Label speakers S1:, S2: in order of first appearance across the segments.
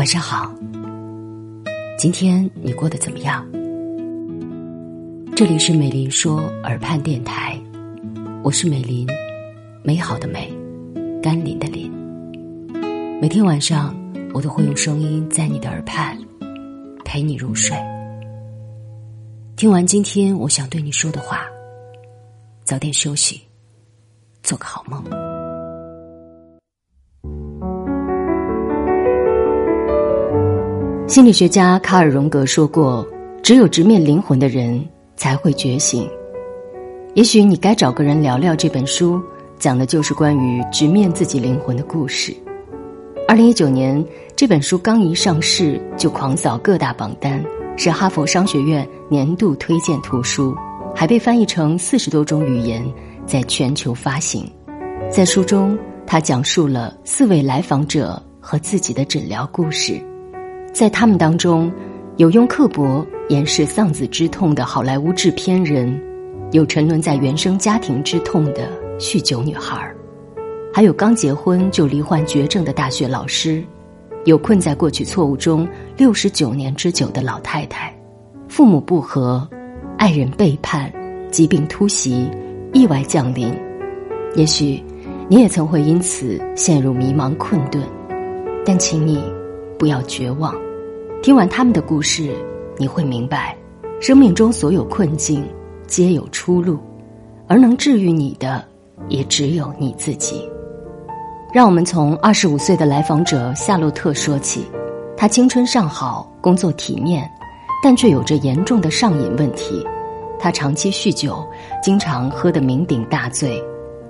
S1: 晚上好，今天你过得怎么样？这里是美林说耳畔电台，我是美林，美好的美，甘霖的霖。每天晚上，我都会用声音在你的耳畔陪你入睡。听完今天我想对你说的话，早点休息，做个好梦。心理学家卡尔荣格说过：“只有直面灵魂的人才会觉醒。”也许你该找个人聊聊这本书，讲的就是关于直面自己灵魂的故事。二零一九年，这本书刚一上市就狂扫各大榜单，是哈佛商学院年度推荐图书，还被翻译成四十多种语言，在全球发行。在书中，他讲述了四位来访者和自己的诊疗故事。在他们当中，有用刻薄掩饰丧子之痛的好莱坞制片人，有沉沦在原生家庭之痛的酗酒女孩，还有刚结婚就罹患绝症的大学老师，有困在过去错误中六十九年之久的老太太，父母不和，爱人背叛，疾病突袭，意外降临。也许你也曾会因此陷入迷茫困顿，但请你。不要绝望，听完他们的故事，你会明白，生命中所有困境皆有出路，而能治愈你的，也只有你自己。让我们从二十五岁的来访者夏洛特说起。他青春尚好，工作体面，但却有着严重的上瘾问题。他长期酗酒，经常喝得酩酊大醉。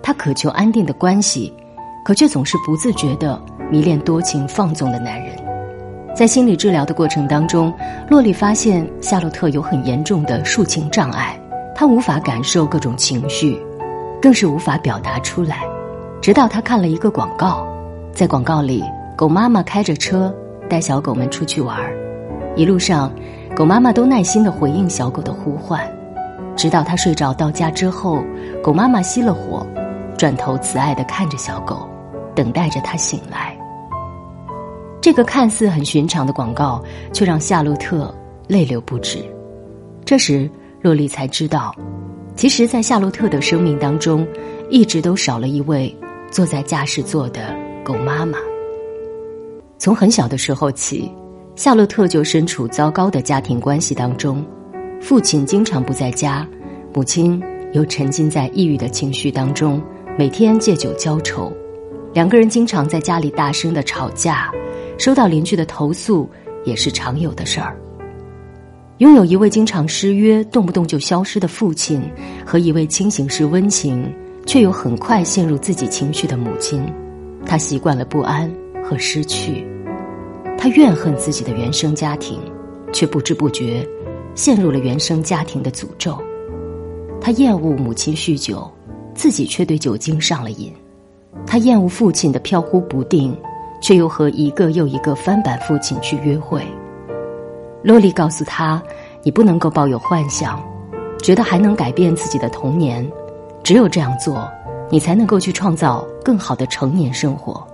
S1: 他渴求安定的关系，可却总是不自觉地迷恋多情放纵的男人。在心理治疗的过程当中，洛丽发现夏洛特有很严重的抒情障碍，她无法感受各种情绪，更是无法表达出来。直到她看了一个广告，在广告里，狗妈妈开着车带小狗们出去玩儿，一路上，狗妈妈都耐心的回应小狗的呼唤，直到它睡着到家之后，狗妈妈熄了火，转头慈爱的看着小狗，等待着它醒来。这个看似很寻常的广告，却让夏洛特泪流不止。这时，洛丽才知道，其实，在夏洛特的生命当中，一直都少了一位坐在驾驶座的狗妈妈。从很小的时候起，夏洛特就身处糟糕的家庭关系当中，父亲经常不在家，母亲又沉浸在抑郁的情绪当中，每天借酒浇愁，两个人经常在家里大声的吵架。收到邻居的投诉也是常有的事儿。拥有一位经常失约、动不动就消失的父亲，和一位清醒时温情却又很快陷入自己情绪的母亲，他习惯了不安和失去。他怨恨自己的原生家庭，却不知不觉陷入了原生家庭的诅咒。他厌恶母亲酗酒，自己却对酒精上了瘾。他厌恶父亲的飘忽不定。却又和一个又一个翻版父亲去约会。洛丽告诉他：“你不能够抱有幻想，觉得还能改变自己的童年。只有这样做，你才能够去创造更好的成年生活。”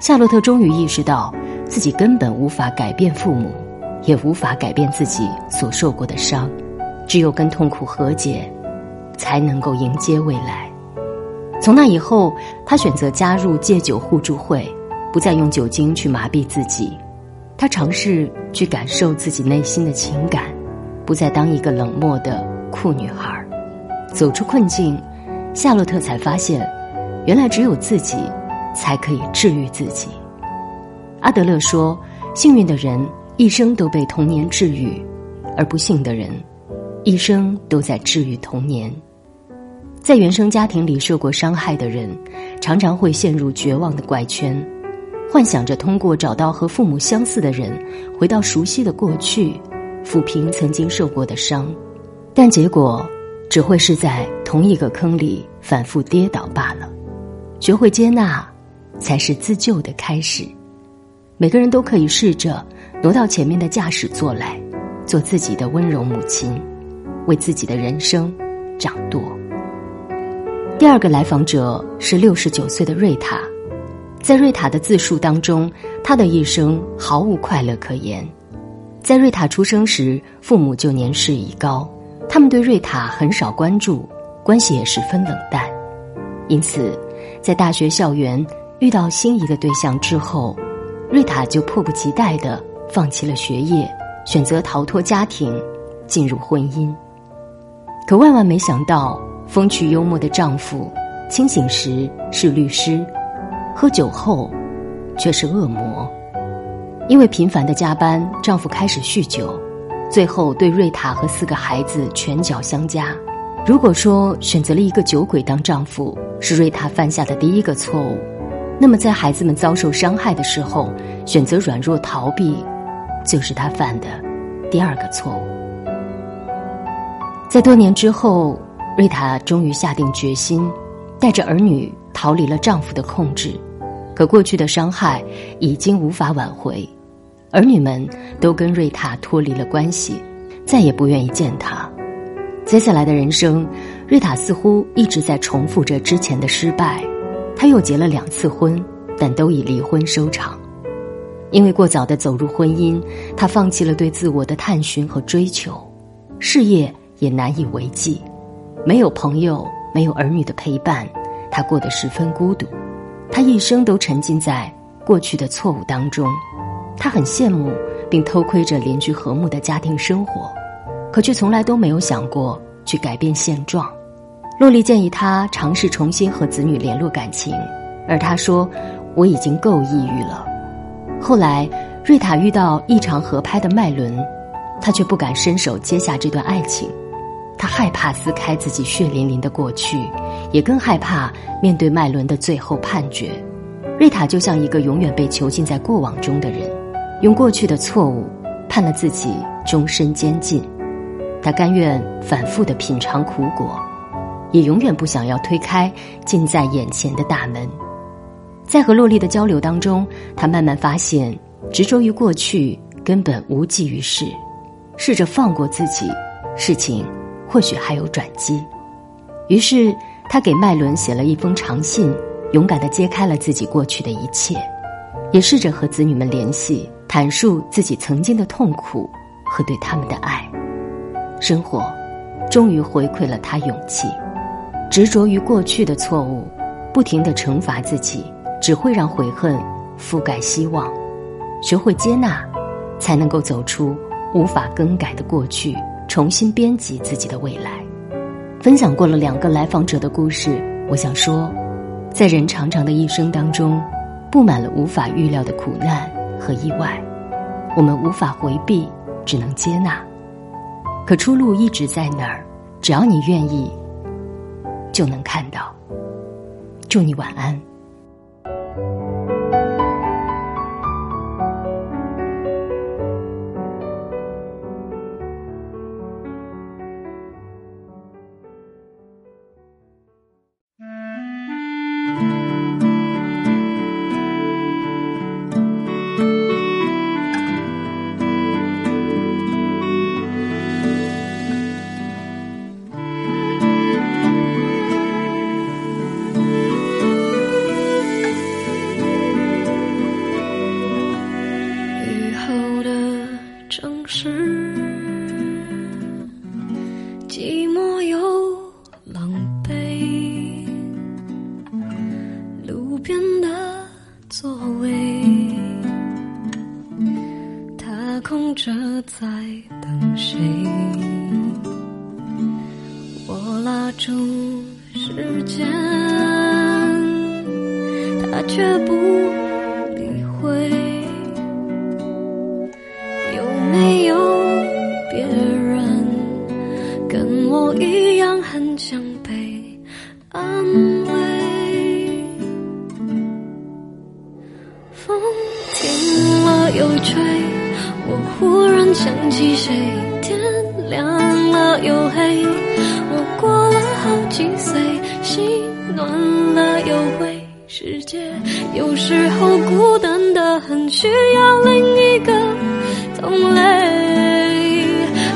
S1: 夏洛特终于意识到，自己根本无法改变父母，也无法改变自己所受过的伤。只有跟痛苦和解，才能够迎接未来。从那以后，他选择加入戒酒互助会。不再用酒精去麻痹自己，他尝试去感受自己内心的情感，不再当一个冷漠的酷女孩，走出困境。夏洛特才发现，原来只有自己才可以治愈自己。阿德勒说：“幸运的人一生都被童年治愈，而不幸的人一生都在治愈童年。”在原生家庭里受过伤害的人，常常会陷入绝望的怪圈。幻想着通过找到和父母相似的人，回到熟悉的过去，抚平曾经受过的伤，但结果只会是在同一个坑里反复跌倒罢了。学会接纳，才是自救的开始。每个人都可以试着挪到前面的驾驶座来，做自己的温柔母亲，为自己的人生掌舵。第二个来访者是六十九岁的瑞塔。在瑞塔的自述当中，她的一生毫无快乐可言。在瑞塔出生时，父母就年事已高，他们对瑞塔很少关注，关系也十分冷淡。因此，在大学校园遇到心仪的对象之后，瑞塔就迫不及待地放弃了学业，选择逃脱家庭，进入婚姻。可万万没想到，风趣幽默的丈夫，清醒时是律师，喝酒后却是恶魔。因为频繁的加班，丈夫开始酗酒，最后对瑞塔和四个孩子拳脚相加。如果说选择了一个酒鬼当丈夫是瑞塔犯下的第一个错误，那么在孩子们遭受伤害的时候选择软弱逃避，就是她犯的第二个错误。在多年之后，瑞塔终于下定决心，带着儿女逃离了丈夫的控制。可过去的伤害已经无法挽回。儿女们都跟瑞塔脱离了关系，再也不愿意见他。接下来的人生，瑞塔似乎一直在重复着之前的失败。她又结了两次婚，但都以离婚收场。因为过早的走入婚姻，她放弃了对自我的探寻和追求，事业也难以为继。没有朋友，没有儿女的陪伴，她过得十分孤独。他一生都沉浸在过去的错误当中。他很羡慕，并偷窥着邻居和睦的家庭生活，可却从来都没有想过去改变现状。洛丽建议他尝试重新和子女联络感情，而他说：“我已经够抑郁了。”后来，瑞塔遇到异常合拍的麦伦，他却不敢伸手接下这段爱情，他害怕撕开自己血淋淋的过去，也更害怕面对麦伦的最后判决。瑞塔就像一个永远被囚禁在过往中的人。用过去的错误判了自己终身监禁，他甘愿反复的品尝苦果，也永远不想要推开近在眼前的大门。在和洛丽的交流当中，他慢慢发现，执着于过去根本无济于事，试着放过自己，事情或许还有转机。于是，他给麦伦写了一封长信，勇敢的揭开了自己过去的一切，也试着和子女们联系。阐述自己曾经的痛苦和对他们的爱，生活终于回馈了他勇气。执着于过去的错误，不停的惩罚自己，只会让悔恨覆盖希望。学会接纳，才能够走出无法更改的过去，重新编辑自己的未来。分享过了两个来访者的故事，我想说，在人长长的一生当中，布满了无法预料的苦难。和意外，我们无法回避，只能接纳。可出路一直在那儿，只要你愿意，就能看到。祝你晚安。
S2: 时间，他却不理会。有没有别人跟我一样很想被安慰？风停了又吹。我忽然想起谁，天亮了又黑，好几岁，心暖了又灰，世界有时候孤单的很，需要另一个同类。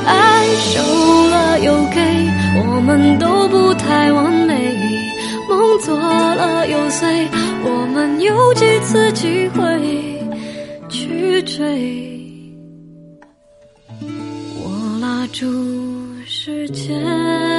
S2: 爱收了又给，我们都不太完美，梦做了又碎，我。们有几次机会去追？我拉住时间。